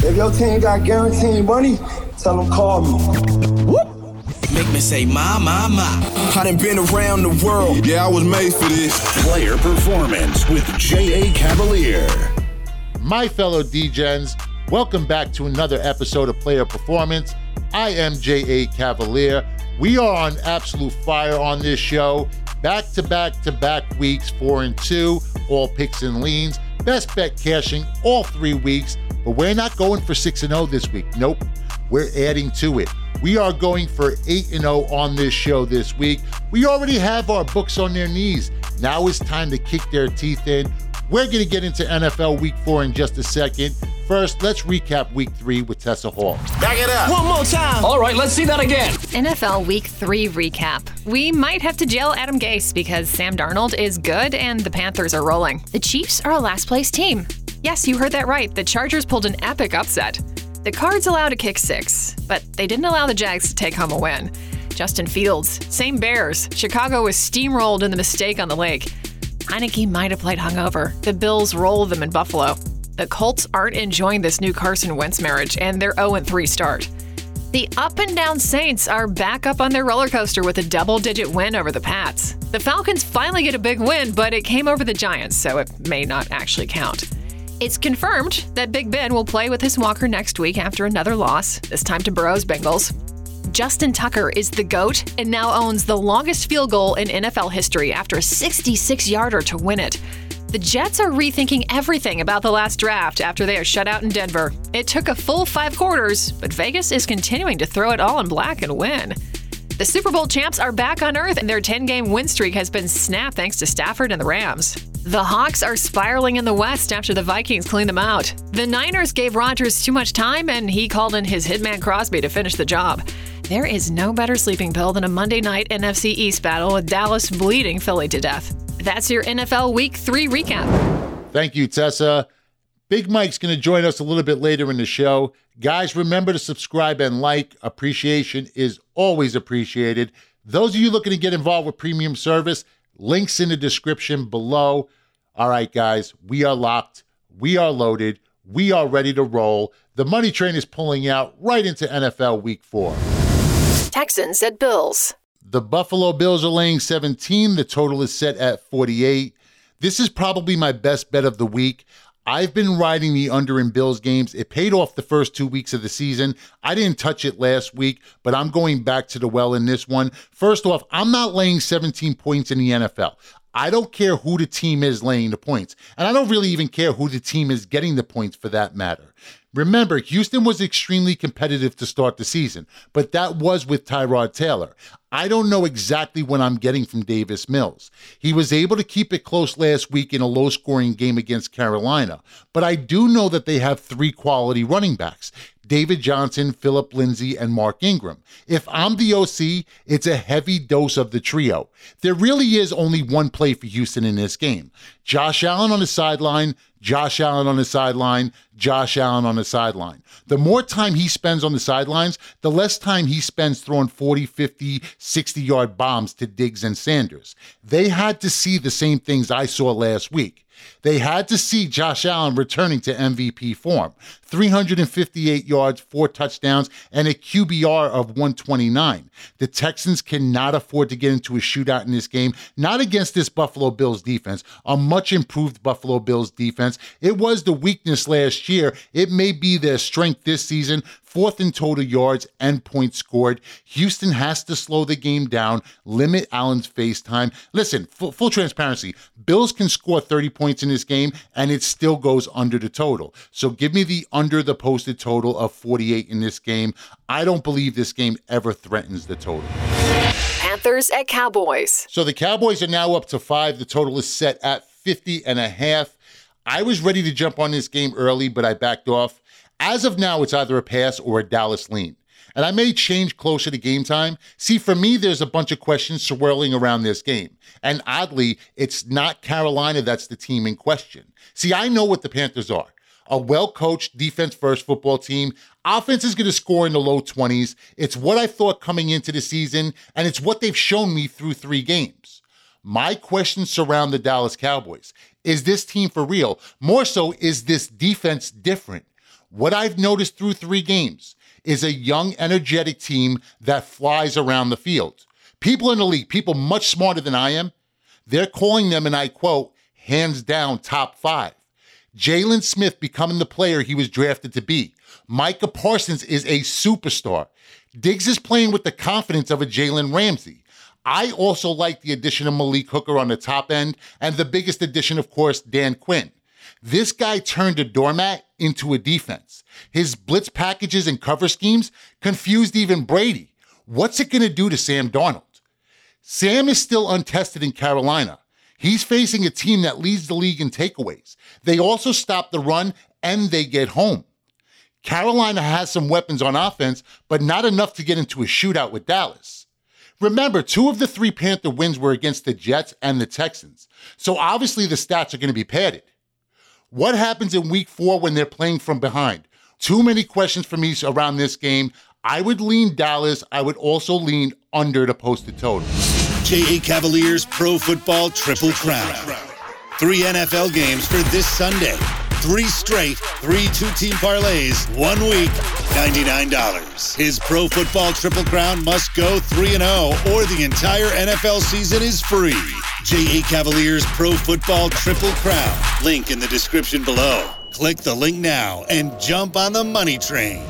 If your team got guaranteed money, tell them call me. Whoop. Make me say, my, my, my. I done been around the world. Yeah, I was made for this. Player Performance with J.A. Cavalier. My fellow DGens, welcome back to another episode of Player Performance. I am J.A. Cavalier. We are on absolute fire on this show. Back to back to back weeks, four and two, all picks and leans. Best bet cashing all three weeks. But we're not going for 6 and 0 this week. Nope. We're adding to it. We are going for 8 and 0 on this show this week. We already have our books on their knees. Now it's time to kick their teeth in. We're going to get into NFL Week 4 in just a second. First, let's recap Week 3 with Tessa Hall. Back it up. One more time. All right, let's see that again. NFL Week 3 recap. We might have to jail Adam Gase because Sam Darnold is good and the Panthers are rolling. The Chiefs are a last place team. Yes, you heard that right. The Chargers pulled an epic upset. The Cards allowed a kick six, but they didn't allow the Jags to take home a win. Justin Fields, same Bears. Chicago was steamrolled in the mistake on the lake. Heinicke might have played hungover. The Bills rolled them in Buffalo. The Colts aren't enjoying this new Carson Wentz marriage, and their 0 3 start. The up and down Saints are back up on their roller coaster with a double digit win over the Pats. The Falcons finally get a big win, but it came over the Giants, so it may not actually count. It's confirmed that Big Ben will play with his walker next week after another loss, this time to Burrow's Bengals. Justin Tucker is the GOAT and now owns the longest field goal in NFL history after a 66 yarder to win it. The Jets are rethinking everything about the last draft after they are shut out in Denver. It took a full five quarters, but Vegas is continuing to throw it all in black and win. The Super Bowl champs are back on earth, and their 10 game win streak has been snapped thanks to Stafford and the Rams. The Hawks are spiraling in the West after the Vikings cleaned them out. The Niners gave Rodgers too much time, and he called in his hitman Crosby to finish the job. There is no better sleeping pill than a Monday night NFC East battle with Dallas bleeding Philly to death. That's your NFL Week 3 recap. Thank you, Tessa. Big Mike's going to join us a little bit later in the show. Guys, remember to subscribe and like. Appreciation is always appreciated. Those of you looking to get involved with premium service, links in the description below. All right, guys, we are locked. We are loaded. We are ready to roll. The money train is pulling out right into NFL week four. Texans at Bills. The Buffalo Bills are laying 17. The total is set at 48. This is probably my best bet of the week. I've been riding the under in Bills games. It paid off the first two weeks of the season. I didn't touch it last week, but I'm going back to the well in this one. First off, I'm not laying 17 points in the NFL. I don't care who the team is laying the points. And I don't really even care who the team is getting the points for that matter. Remember, Houston was extremely competitive to start the season, but that was with Tyrod Taylor. I don't know exactly what I'm getting from Davis Mills. He was able to keep it close last week in a low scoring game against Carolina, but I do know that they have three quality running backs. David Johnson, Phillip Lindsay, and Mark Ingram. If I'm the OC, it's a heavy dose of the trio. There really is only one play for Houston in this game. Josh Allen on the sideline, Josh Allen on the sideline, Josh Allen on the sideline. The more time he spends on the sidelines, the less time he spends throwing 40, 50, 60 yard bombs to Diggs and Sanders. They had to see the same things I saw last week. They had to see Josh Allen returning to MVP form 358 yards, four touchdowns, and a QBR of 129. The Texans cannot afford to get into a shootout in this game, not against this Buffalo Bills defense, a much improved Buffalo Bills defense. It was the weakness last year. It may be their strength this season fourth in total yards and points scored. Houston has to slow the game down, limit Allen's face time. Listen, full, full, transparency Bills can score 30 points in this game and it still goes under the total. So give me the under the posted total of 48 in this game. I don't believe this game ever threatens the total. Panthers at Cowboys. So the Cowboys are now up to five. The total is set at 50 and a half. I was ready to jump on this game early, but I backed off. As of now, it's either a pass or a Dallas lean. And I may change closer to game time. See, for me, there's a bunch of questions swirling around this game. And oddly, it's not Carolina that's the team in question. See, I know what the Panthers are a well coached defense first football team. Offense is going to score in the low 20s. It's what I thought coming into the season, and it's what they've shown me through three games. My questions surround the Dallas Cowboys. Is this team for real? More so, is this defense different? What I've noticed through three games is a young, energetic team that flies around the field. People in the league, people much smarter than I am, they're calling them, and I quote, hands down top five. Jaylon Smith becoming the player he was drafted to be. Micah Parsons is a superstar. Diggs is playing with the confidence of a Jalen Ramsey. I also like the addition of Malik Hooker on the top end, and the biggest addition, of course, Dan Quinn. This guy turned a doormat into a defense. His blitz packages and cover schemes confused even Brady. What's it going to do to Sam Darnold? Sam is still untested in Carolina. He's facing a team that leads the league in takeaways. They also stop the run and they get home. Carolina has some weapons on offense, but not enough to get into a shootout with Dallas. Remember, two of the three Panther wins were against the Jets and the Texans, so obviously the stats are going to be padded. What happens in week four when they're playing from behind? Too many questions for me around this game. I would lean Dallas. I would also lean under the posted total. J.A. Cavaliers Pro Football Triple Crown. Three NFL games for this Sunday. Three straight, three two team parlays, one week, $99. His Pro Football Triple Crown must go 3 0, or the entire NFL season is free. J.A. Cavaliers Pro Football Triple Crown. Link in the description below. Click the link now and jump on the money train.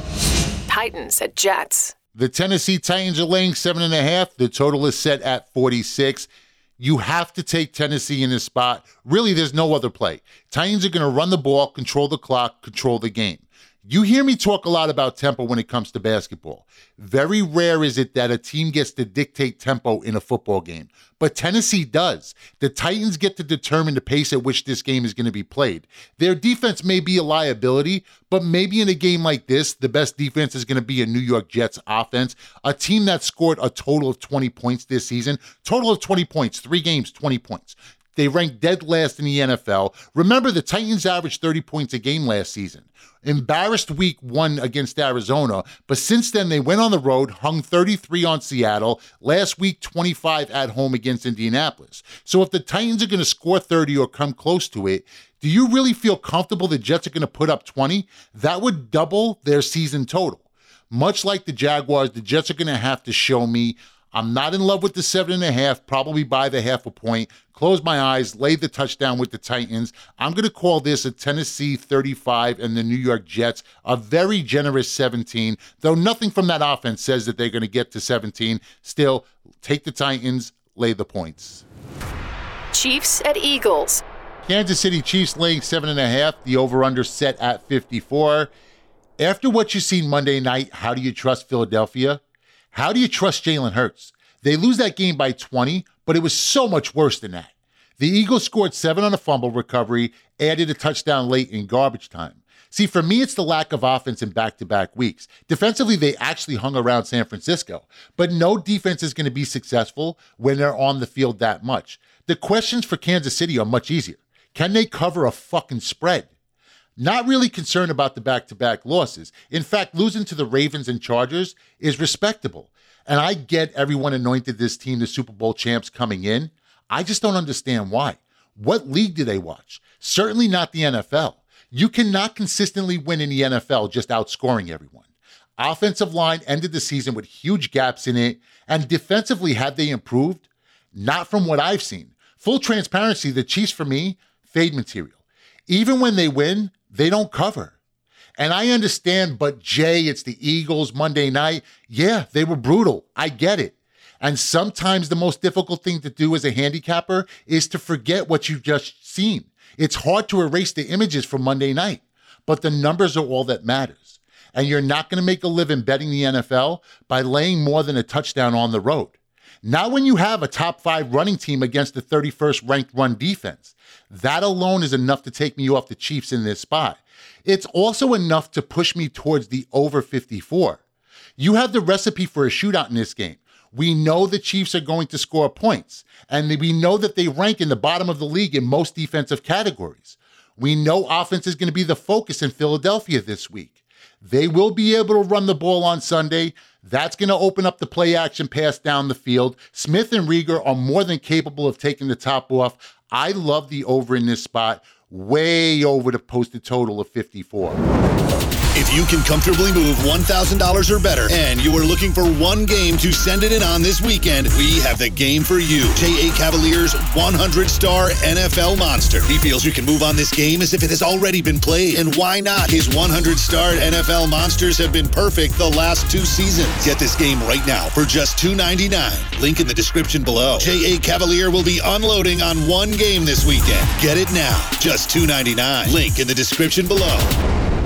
Titans at Jets. The Tennessee Titans are laying seven and a half. The total is set at 46. You have to take Tennessee in this spot. Really, there's no other play. Titans are going to run the ball, control the clock, control the game. You hear me talk a lot about tempo when it comes to basketball. Very rare is it that a team gets to dictate tempo in a football game, but Tennessee does. The Titans get to determine the pace at which this game is going to be played. Their defense may be a liability, but maybe in a game like this, the best defense is going to be a New York Jets offense, a team that scored a total of 20 points this season. Total of 20 points, three games, 20 points. They ranked dead last in the NFL. Remember, the Titans averaged 30 points a game last season. Embarrassed week one against Arizona, but since then they went on the road, hung 33 on Seattle, last week 25 at home against Indianapolis. So if the Titans are going to score 30 or come close to it, do you really feel comfortable the Jets are going to put up 20? That would double their season total. Much like the Jaguars, the Jets are going to have to show me I'm not in love with the seven and a half, probably by the half a point. Close my eyes, lay the touchdown with the Titans. I'm going to call this a Tennessee 35 and the New York Jets a very generous 17, though nothing from that offense says that they're going to get to 17. Still, take the Titans, lay the points. Chiefs at Eagles. Kansas City Chiefs laying seven and a half, the over under set at 54. After what you've seen Monday night, how do you trust Philadelphia? How do you trust Jalen Hurts? They lose that game by 20, but it was so much worse than that. The Eagles scored seven on a fumble recovery, added a touchdown late in garbage time. See, for me, it's the lack of offense in back to back weeks. Defensively, they actually hung around San Francisco, but no defense is going to be successful when they're on the field that much. The questions for Kansas City are much easier. Can they cover a fucking spread? Not really concerned about the back to back losses. In fact, losing to the Ravens and Chargers is respectable. And I get everyone anointed this team the Super Bowl champs coming in. I just don't understand why. What league do they watch? Certainly not the NFL. You cannot consistently win in the NFL just outscoring everyone. Offensive line ended the season with huge gaps in it, and defensively, have they improved? Not from what I've seen. Full transparency, the Chiefs for me, fade material. Even when they win, they don't cover. And I understand, but Jay, it's the Eagles Monday night. Yeah, they were brutal. I get it. And sometimes the most difficult thing to do as a handicapper is to forget what you've just seen. It's hard to erase the images from Monday night, but the numbers are all that matters. And you're not going to make a living betting the NFL by laying more than a touchdown on the road. Not when you have a top five running team against the 31st ranked run defense. That alone is enough to take me off the Chiefs in this spot. It's also enough to push me towards the over 54. You have the recipe for a shootout in this game. We know the Chiefs are going to score points, and we know that they rank in the bottom of the league in most defensive categories. We know offense is going to be the focus in Philadelphia this week. They will be able to run the ball on Sunday. That's going to open up the play action pass down the field. Smith and Reagor are more than capable of taking the top off. I love the over in this spot, way over the posted total of 54. If you can comfortably move $1,000 or better and you are looking for one game to send it in on this weekend, we have the game for you. J.A. Cavaliers 100 star NFL monster. He feels you can move on this game as if it has already been played. And why not? His 100 star NFL monsters have been perfect the last two seasons. Get this game right now for just $2.99. Link in the description below. J.A. Cavalier will be unloading on one game this weekend. Get it now. Just $2.99. Link in the description below.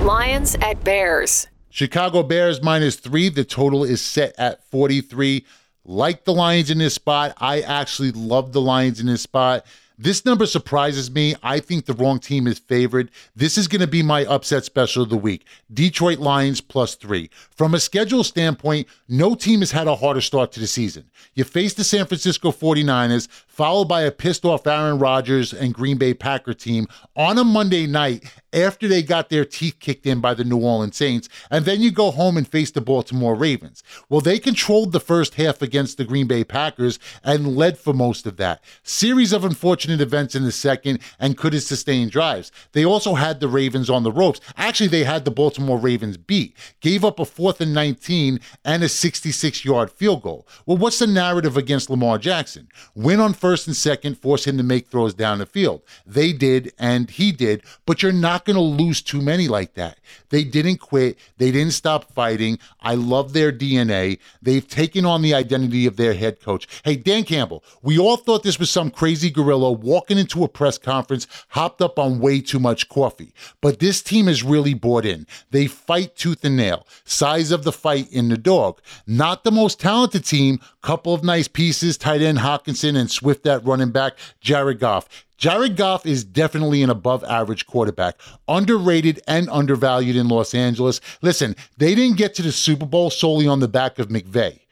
Lions at Bears. Chicago Bears minus three. The total is set at 43. Like the Lions in this spot. I actually love the Lions in this spot. This number surprises me. I think the wrong team is favored. This is going to be my upset special of the week. Detroit Lions plus three. From a schedule standpoint, no team has had a harder start to the season. You face the San Francisco 49ers, followed by a pissed off Aaron Rodgers and Green Bay Packer team on a Monday night after they got their teeth kicked in by the New Orleans Saints, and then you go home and face the Baltimore Ravens. Well, they controlled the first half against the Green Bay Packers and led for most of that. Series of unfortunate events in the second and could have sustained drives. They also had the Ravens on the ropes. Actually, they had the Baltimore Ravens beat, gave up a fourth and 19 and a 66 yard field goal. Well, what's the narrative against Lamar Jackson? Win on first and second, force him to make throws down the field. They did, and he did, but you're not going to lose too many like that. They didn't quit. They didn't stop fighting. I love their DNA. They've taken on the identity of their head coach. Hey, Dan Campbell, we all thought this was some crazy gorilla walking into a press conference, hopped up on way too much coffee. But this team is really bought in. They fight tooth and nail. Size of the fight in the dog. Not the most talented team. Couple of nice pieces, tight end Hockenson and Swift at running back, Jared Goff. Jared Goff is definitely an above average quarterback, underrated and undervalued in Los Angeles. Listen, they didn't get to the Super Bowl solely on the back of McVay.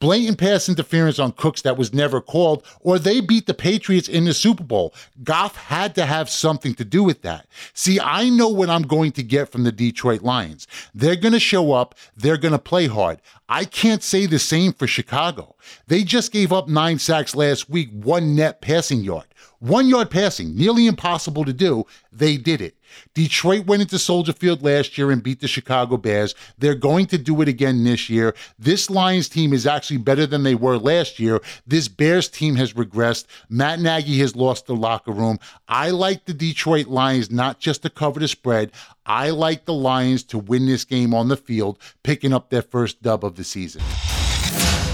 Blatant pass interference on Cooks that was never called, or they beat the Patriots in the Super Bowl. Goff had to have something to do with that. See, I know what I'm going to get from the Detroit Lions. They're going to show up, they're going to play hard. I can't say the same for Chicago. They just gave up nine sacks last week, one net passing yard. One yard passing, nearly impossible to do. They did it. Detroit went into Soldier Field last year and beat the Chicago Bears. They're going to do it again this year. This Lions team is actually better than they were last year. This Bears team has regressed. Matt Nagy has lost the locker room. I like the Detroit Lions not just to cover the spread. I like the Lions to win this game on the field, picking up their first dub of the season.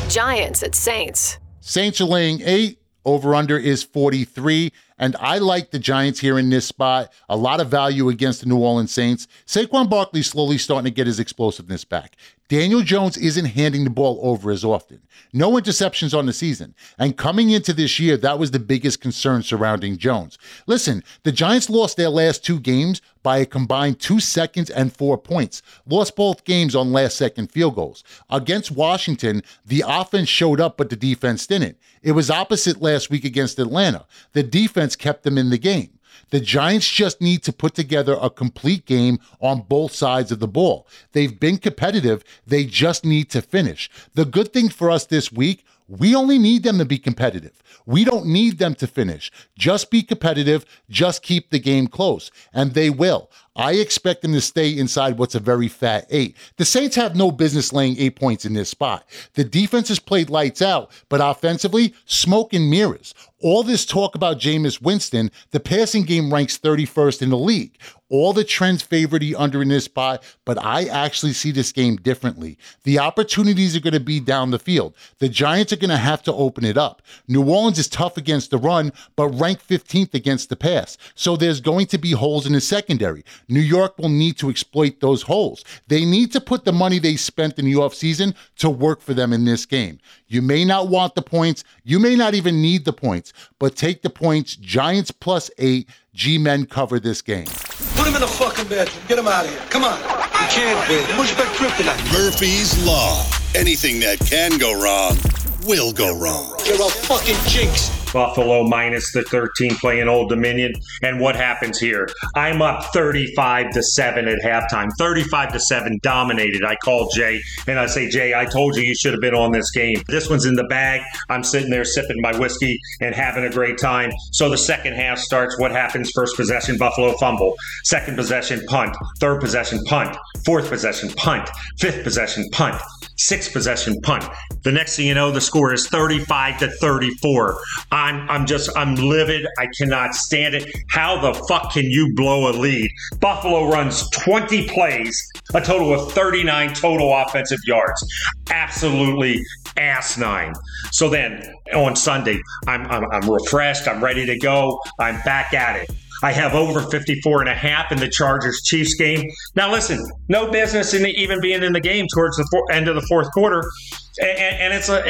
Giants at Saints. Saints are laying eight. Over under is 43. And I like the Giants here in this spot. A lot of value against the New Orleans Saints. Saquon Barkley slowly starting to get his explosiveness back. Daniel Jones isn't handing the ball over as often. No interceptions on the season. And coming into this year, that was the biggest concern surrounding Jones. Listen, the Giants lost their last two games by a combined two seconds and four points. Lost both games on last second field goals. Against Washington, the offense showed up, but the defense didn't. It was opposite last week against Atlanta. The defense kept them in the game. The Giants just need to put together a complete game on both sides of the ball. They've been competitive, they just need to finish. The good thing for us this week, we only need them to be competitive. We don't need them to finish. Just be competitive, just keep the game close, and they will. I expect them to stay inside what's a very fat eight. The Saints have no business laying eight points in this spot. The defense has played lights out, but offensively, smoke and mirrors. All this talk about Jameis Winston, the passing game ranks 31st in the league. All the trends favor the under in this spot, but I actually see this game differently. The opportunities are going to be down the field. The Giants are going to have to open it up. New Orleans is tough against the run, but ranked 15th against the pass. So there's going to be holes in the secondary. New York will need to exploit those holes. They need to put the money they spent in the offseason to work for them in this game. You may not want the points, you may not even need the points, but take the points. Giants plus eight. G men cover this game. Put him in the fucking bedroom. Get him out of here. Come on. You can't win. Push back kryptonite. Murphy's Law. Anything that can go wrong will go wrong. You're a fucking jinx. Buffalo minus the 13 playing Old Dominion. And what happens here? I'm up 35 to 7 at halftime. 35 to 7 dominated. I call Jay and I say, Jay, I told you you should have been on this game. This one's in the bag. I'm sitting there sipping my whiskey and having a great time. So the second half starts. What happens? First possession, Buffalo fumble. Second possession, punt. Third possession, punt. Fourth possession, punt. Fifth possession, punt. Sixth possession, punt. The next thing you know, the score is 35 to 34. I'm I'm just I'm livid. I cannot stand it. How the fuck can you blow a lead? Buffalo runs 20 plays, a total of 39 total offensive yards. Absolutely ass nine. So then on Sunday, I'm, I'm, I'm refreshed. I'm ready to go. I'm back at it. I have over 54 and a half in the Chargers Chiefs game. Now, listen, no business in the, even being in the game towards the end of the fourth quarter. And, and, it's a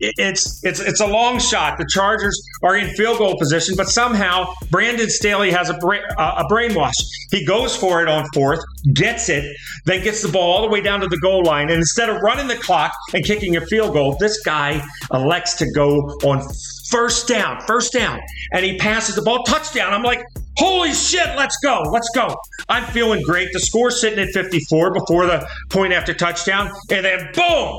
it's it's it's a long shot. The Chargers are in field goal position, but somehow Brandon Staley has a bra- a brainwash. He goes for it on fourth, gets it, then gets the ball all the way down to the goal line, and instead of running the clock and kicking a field goal, this guy elects to go on first down, first down, and he passes the ball touchdown. I'm like, Holy shit, let's go, let's go. I'm feeling great. The score's sitting at 54 before the point after touchdown, and then boom,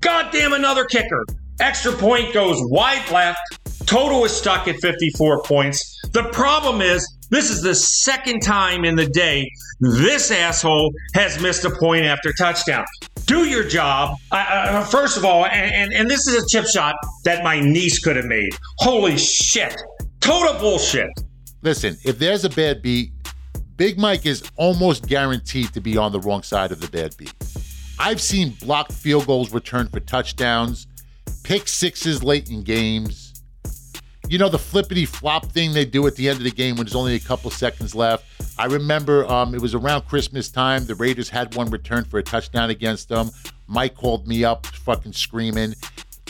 goddamn another kicker. Extra point goes wide left. Total is stuck at 54 points. The problem is, this is the second time in the day this asshole has missed a point after touchdown. Do your job. First of all, and, and, and this is a chip shot that my niece could have made. Holy shit. Total bullshit. Listen, if there's a bad beat, Big Mike is almost guaranteed to be on the wrong side of the bad beat. I've seen blocked field goals returned for touchdowns, pick sixes late in games. You know, the flippity flop thing they do at the end of the game when there's only a couple seconds left. I remember um, it was around Christmas time. The Raiders had one returned for a touchdown against them. Mike called me up, fucking screaming.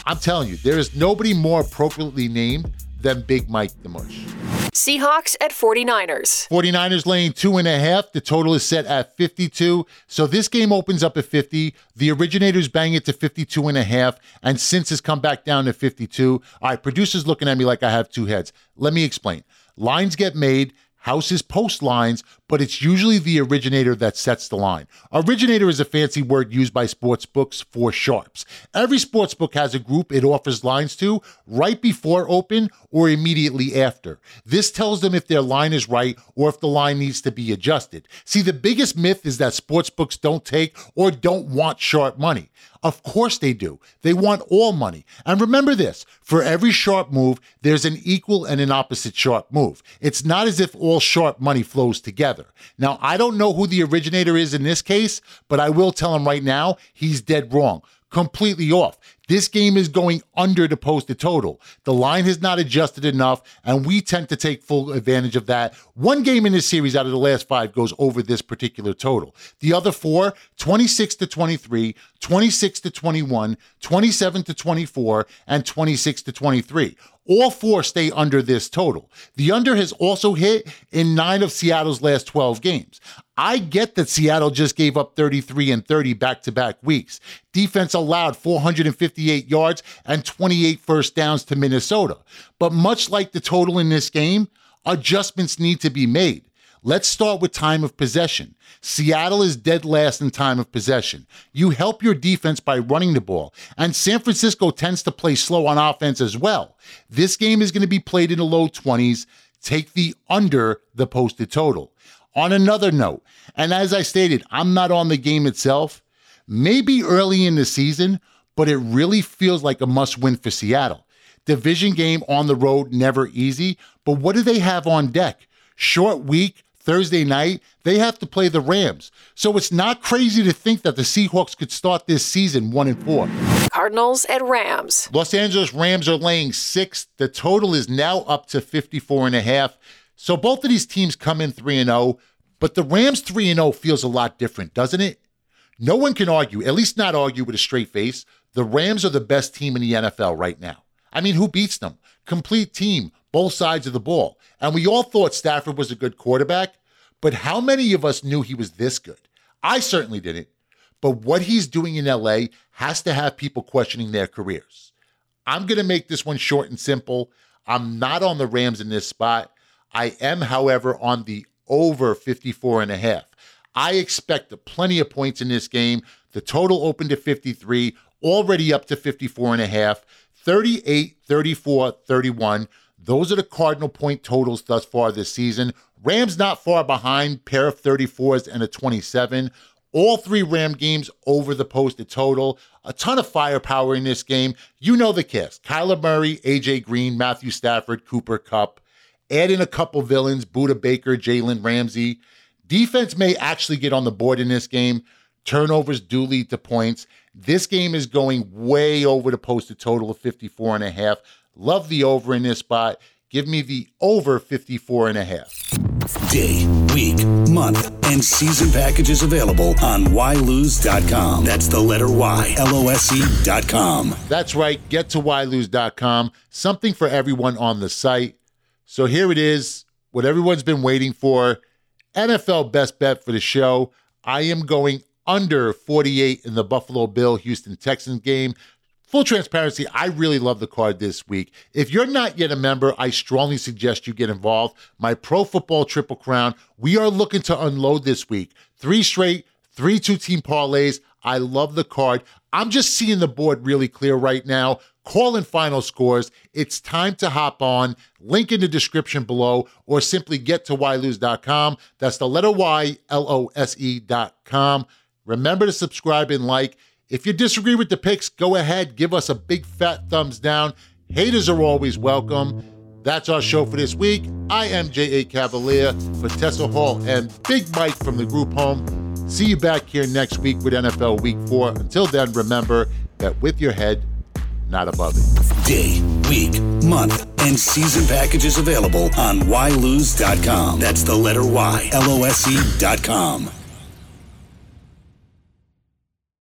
I'm telling you, there is nobody more appropriately named than Big Mike the Mush. Seahawks at 49ers. 49ers laying two and a half. The total is set at 52. So this game opens up at 50. The originators bang it to 52 and a half. And since has come back down to 52. All right, producers looking at me like I have two heads. Let me explain. Lines get made Houses post lines, but it's usually the originator that sets the line. Originator is a fancy word used by sports books for sharps. Every sports book has a group it offers lines to right before open or immediately after. This tells them if their line is right or if the line needs to be adjusted. See, the biggest myth is that sports books don't take or don't want sharp money. Of course they do. They want all money. And remember this for every sharp move, there's an equal and an opposite sharp move. It's not as if all sharp money flows together. Now, I don't know who the originator is in this case, but I will tell him right now he's dead wrong completely off. This game is going under the posted total. The line has not adjusted enough, and we tend to take full advantage of that. One game in this series out of the last five goes over this particular total. The other four, 26 to 23, 26 to 21, 27 to 24, and 26 to 23. All four stay under this total. The under has also hit in nine of Seattle's last 12 games. I get that Seattle just gave up 33 and 30 back to back weeks. Defense allowed 458 yards and 28 first downs to Minnesota. But much like the total in this game, adjustments need to be made. Let's start with time of possession. Seattle is dead last in time of possession. You help your defense by running the ball, and San Francisco tends to play slow on offense as well. This game is going to be played in the low 20s. Take the under the posted total. On another note, and as I stated, I'm not on the game itself, maybe early in the season, but it really feels like a must win for Seattle. Division game on the road, never easy, but what do they have on deck? Short week, Thursday night, they have to play the Rams. So it's not crazy to think that the Seahawks could start this season 1 and 4. Cardinals at Rams. Los Angeles Rams are laying 6. The total is now up to 54 and a half. So both of these teams come in 3 and 0, but the Rams 3 and 0 feels a lot different, doesn't it? No one can argue, at least not argue with a straight face. The Rams are the best team in the NFL right now. I mean, who beats them? Complete team, both sides of the ball. And we all thought Stafford was a good quarterback, but how many of us knew he was this good? I certainly didn't. But what he's doing in LA has to have people questioning their careers. I'm going to make this one short and simple. I'm not on the Rams in this spot. I am, however, on the over 54 and a half. I expect plenty of points in this game. The total opened to 53, already up to 54 and a half, 38, 34, 31. Those are the Cardinal point totals thus far this season. Rams not far behind, pair of 34s and a 27. All three Ram games over the posted total. A ton of firepower in this game. You know the cast Kyler Murray, AJ Green, Matthew Stafford, Cooper Kupp. Add in a couple villains Budda Baker, Jalen Ramsey. Defense may actually get on the board in this game. Turnovers do lead to points. This game is going way over the posted total of 54 and a half. Love the over in this spot. Give me the over 54 and a half. Day, week, month, and season packages available on whylose.com. That's the letter Y, L O S E.com. That's right. Get to whylose.com. Something for everyone on the site. So here it is, what everyone's been waiting for. NFL best bet for the show. I am going under 48 in the Buffalo Bill Houston Texans game. Full transparency, I really love the card this week. If you're not yet a member, I strongly suggest you get involved. My Pro Football Triple Crown, we are looking to unload this week. Three straight, three two team parlays. I love the card. I'm just seeing the board really clear right now. Call in final scores. It's time to hop on. Link in the description below, or simply get to ylose.com. That's the letter Y, L O S E.com. Remember to subscribe and like. If you disagree with the picks, go ahead, give us a big fat thumbs down. Haters are always welcome. That's our show for this week. I am J.A. Cavalier for Tessa Hall and Big Mike from the group home. See you back here next week with NFL Week 4. Until then, remember that with your head, not above it. Day, week, month, and season packages available on whylose.com. That's the letter Y, L O S E.com.